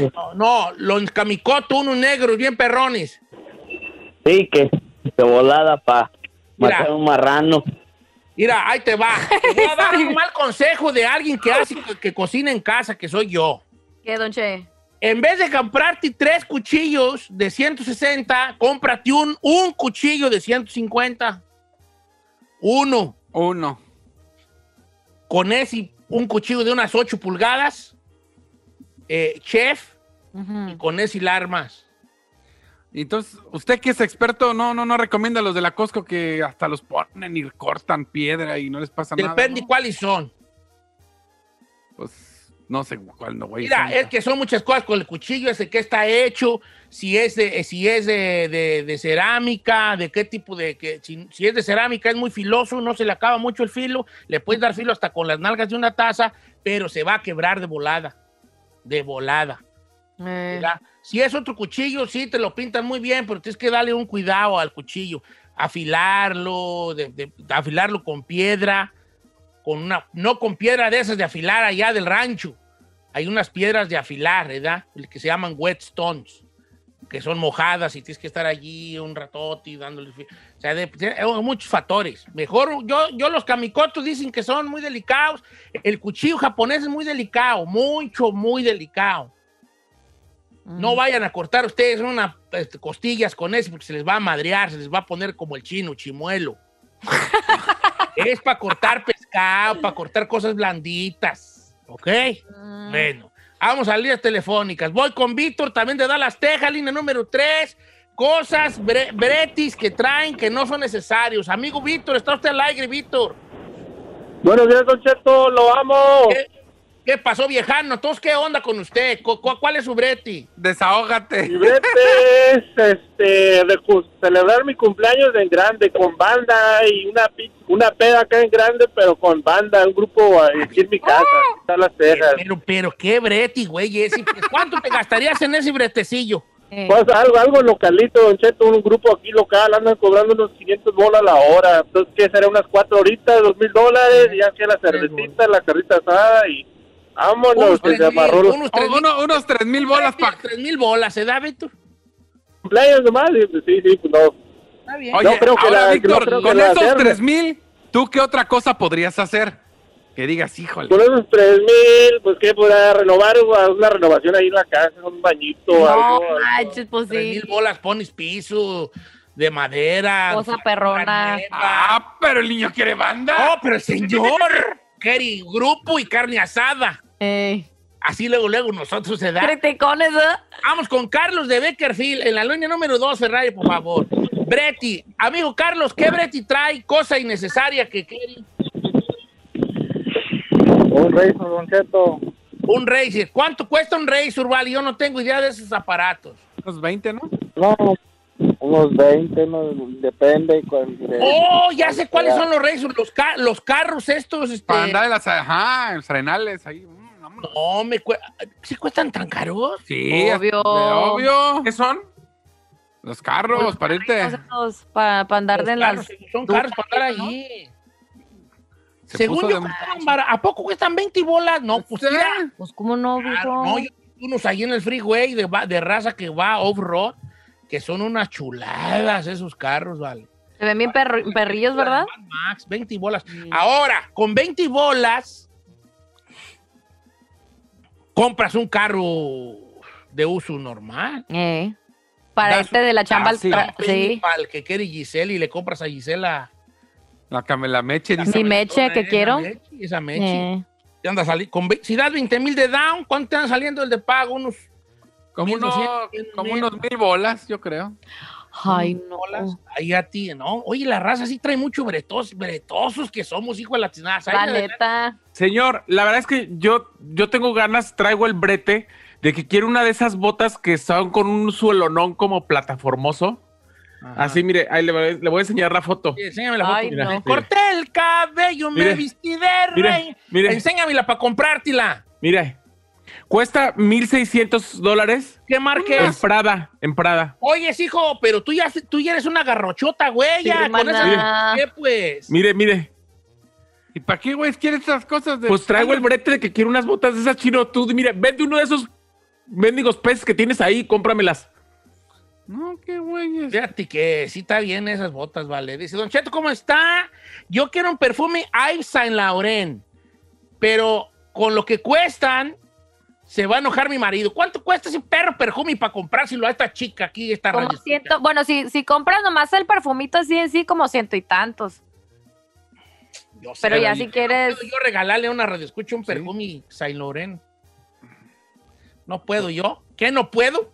No, no, los Kamikoto, unos negros bien perrones. sí, que de volada para Mira. matar un marrano. Mira, ahí te va. Te voy a dar un mal consejo de alguien que hace que, que cocina en casa, que soy yo. ¿Qué, Don Che? En vez de comprarte tres cuchillos de 160, cómprate un, un cuchillo de 150. Uno. Uno. Con ese, un cuchillo de unas 8 pulgadas. eh, chef. Y con ese la armas. Entonces, usted que es experto, no, no, no recomienda los de la Costco que hasta los ponen y cortan piedra y no les pasa nada. Depende ¿no? cuáles son. Pues no sé cuál no, güey. Mira, es que son muchas cosas con el cuchillo, ese que está hecho, si es de, si es de, de- de cerámica, de qué tipo de, que, si, si es de cerámica es muy filoso, no se le acaba mucho el filo, le puedes dar filo hasta con las nalgas de una taza, pero se va a quebrar de volada, de volada. Eh. Si es otro cuchillo, sí, te lo pintan muy bien, pero tienes que darle un cuidado al cuchillo. Afilarlo, de- de- afilarlo con piedra, con una, no con piedra de esas de afilar allá del rancho. Hay unas piedras de afilar, ¿verdad? Que se llaman whetstones, que son mojadas y tienes que estar allí un ratote y dándole... O sea, de- de- hay muchos factores. Mejor, yo, yo los kamikotos dicen que son muy delicados. El cuchillo japonés es muy delicado, mucho, muy delicado. No vayan a cortar ustedes unas este, costillas con ese porque se les va a madrear, se les va a poner como el chino, chimuelo. es para cortar pescado, para cortar cosas blanditas. ¿Ok? mm, Bueno, vamos a líneas telefónicas. Voy con Víctor, también de Dallas, Texas, línea número 3. Cosas, bre- bretis que traen que no son necesarios. Amigo Víctor, está usted al aire, Víctor. Buenos días, Don Cheto, lo amo. ¿Qué, qué pasó, viejano? Entonces, ¿qué onda con usted? ¿Cu- cu- ¿Cuál es su breti? Desahógate. Mi brete es este, de celebrar mi cumpleaños en grande con banda y una, una peda acá en grande, pero con banda, un grupo aquí en mi casa, aquí están las Texas. Pero, pero, ¿qué breti, güey? ese? ¿Cuánto te gastarías en ese bretecillo? Pues algo, algo localito, Don Cheto, un grupo aquí local, andan cobrando unos 500 bolas la hora. Entonces, ¿qué será? Unas cuatro horitas, dos mil dólares, y ya que la cervecita, la carrita asada y vámonos, Unos que se amarró los unos tres mil, Uno- unos tres mil bolas para... tres mil bolas, ¿se da, Víctor? cumpleaños nomás. pues, sí, sí, pues no. Está bien. Oye, No creo que ahora, la- Víctor, no con esos tres mil, ¿tú qué otra cosa podrías hacer? Que digas, híjole. Con esos tres mil, pues que podrá renovar una renovación ahí en la casa, un bañito, No algo. algo. manches, pues Tres sí. mil bolas pones piso de madera. Cosa perrona. Ah, pero el niño quiere banda. No, pero el señor quiere grupo y carne asada. Eh, Así luego, luego nosotros se da. criticones, ¿eh? Vamos con Carlos de Beckerfield en la línea número 2, Ferrari, por favor. Breti, amigo Carlos, ¿qué Breti trae? Cosa innecesaria que quiere. Un rey, Don Cheto. Un Razer. ¿Cuánto cuesta un Razer, Vale? Yo no tengo idea de esos aparatos. Unos 20, ¿no? No, unos 20, no, depende. cuál- de- Oh, ya sé cuáles son los Razer. Los, ca- los carros estos. Este... Para andar en las... Ajá, los arenales ahí. Mm, vámonos. No, me cue- ¿Sí cuestan tan caros? Sí, Obvio. de obvio. ¿Qué son? Los carros, para irte. Para andar Los de carros, las... son caros para andar allí. Se Según yo, de- ¿a poco cuestan 20 bolas? No, pues Sí. mira, Pues, ¿cómo no, Claro, no, yo tengo unos ahí en el freeway de, de raza que va off-road, que son unas chuladas esos carros, vale. Se ven bien perro- perrillos, ¿verdad? Max, 20 bolas. Ahora, con 20 bolas, compras un carro de uso normal. Eh. Para Das irte de la chamba al sí. Para el que quiere Giselle y le compras a Gisela. La, came- la meche dice. Mi meche que quiero. Meche, esa meche. Eh. Te anda sali- con si das 20 mil de down, ¿cuánto te anda saliendo el de pago? Unos Como, unos, 1200, como mil. unos mil bolas, yo creo. Ay, no. bolas. Ahí a ti, ¿no? Oye, la raza sí trae mucho bretos, bretosos que somos, hijo de la neta. Señor, la verdad es que yo, yo tengo ganas, traigo el brete de que quiero una de esas botas que son con un suelonón como plataformoso. Así, mire, ahí le, voy- le voy a enseñar la foto. Sí, enséñame la foto. Ay, Mira, no. me corté el cabello, me Mire, vestí de mire, rey. mire. Enséñamela para comprártela. Mire, cuesta 1,600 dólares ¿Qué marca en es? Prada, en Prada. Oye, hijo, pero tú ya, tú ya eres una garrochota, güey. Sí, ya, con esa... ¿Qué, pues? Mire, mire, ¿Y para qué, güey, quieres esas cosas? De... pues traigo el brete de que quiero unas botas de esas chino. Tú, mire, vende uno de esos mendigos peces que tienes ahí, cómpramelas. No, qué güey. Fíjate que sí está bien esas botas, vale. Dice, Don Cheto, ¿cómo está? Yo quiero un perfume Yves Saint Laurent, pero con lo que cuestan, se va a enojar mi marido. ¿Cuánto cuesta ese perro perfume para comprárselo a esta chica aquí, esta Como ciento, bueno, si, si compras nomás el perfumito así en sí, como ciento y tantos. Yo sé, Pero ya yo- si quieres- ¿Puedo yo regalarle a una radio escucha un perfume Saint Laurent? No puedo yo. ¿Qué no puedo?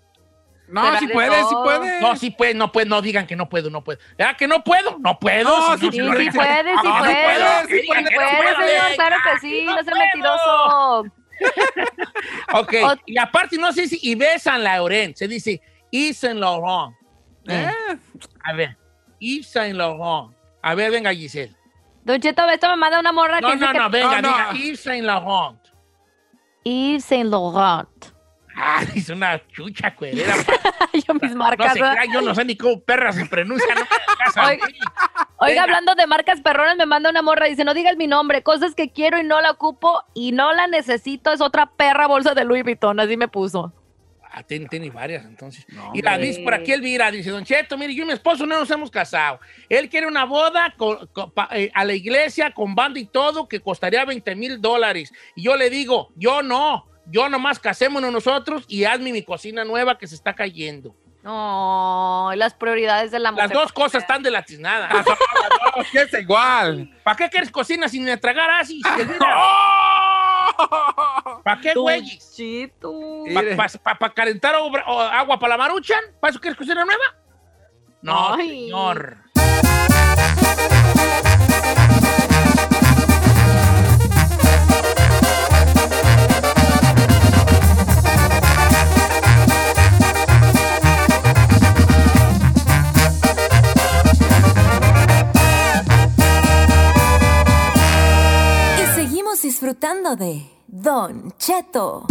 No, sí de puedes, sí todo. puedes. No, sí puede, no puede, no digan que no puedo, no puedo. ¿Ya que no puedo? No puedo. No, si sí, Sí, no- sí puedes, sí No, no puedes. puedo, Sí sí puede, puedo, señor, venga, claro que sí, no no sea puedo. mentiroso. Ok, y aparte no se dice Yves Saint Laurent, se dice Yves Saint Laurent. Eh, A ver, Yves Saint Laurent. A ver, venga Giselle. Don Cheto, esto me manda una morra No, que no, que... no, venga, No, no. diga Yves Saint Laurent. Yves Saint Laurent. Ah, es una chucha cuerera. yo mis No marcas. yo no sé ni cómo perra se pronuncia. No me hagas a Oiga, hablando de marcas perronas, me manda una morra, dice, no digas mi nombre, cosas que quiero y no la ocupo y no la necesito, es otra perra bolsa de Louis Vuitton, así me puso. Ah, tiene, tiene varias, entonces. No, y la dice por aquí Elvira, dice, Don Cheto, mire, yo y mi esposo no nos hemos casado. Él quiere una boda con- con- pa- eh, a la iglesia con banda y todo que costaría 20 mil dólares. Y yo le digo, yo no, yo nomás casémonos nosotros y hazme mi cocina nueva que se está cayendo. No, las prioridades de la mujer. Las dos cosas están de la tiznada. No, que es igual. ¿Para qué quieres cocina sin me tragar así? ¿Para qué, güey? Cheto. Mire. ¿Para calentar obra- o agua para la maruchan? ¿Para eso quieres cocina nueva? No, Ay. señor. Disfrutando de Don Cheto.